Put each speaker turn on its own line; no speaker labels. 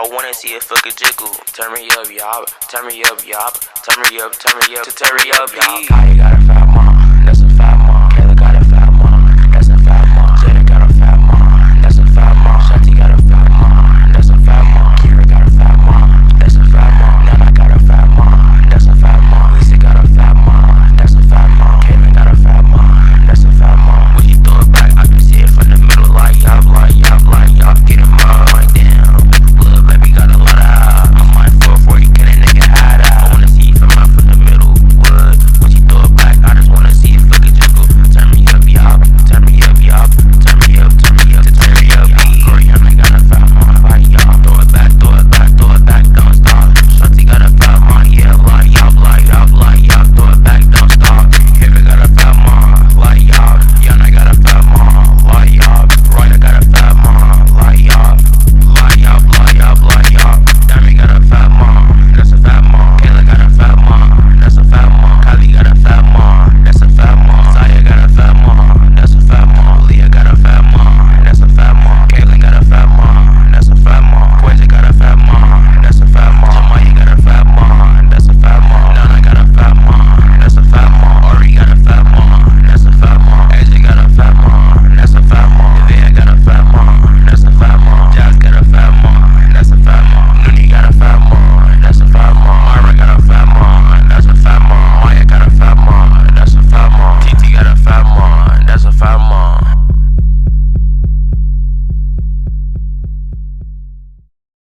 I wanna see a fucking jiggle. Turn me up, y'all. Turn me up, y'all. Turn me up, turn me up, turn me up, y'all. Kaya got a.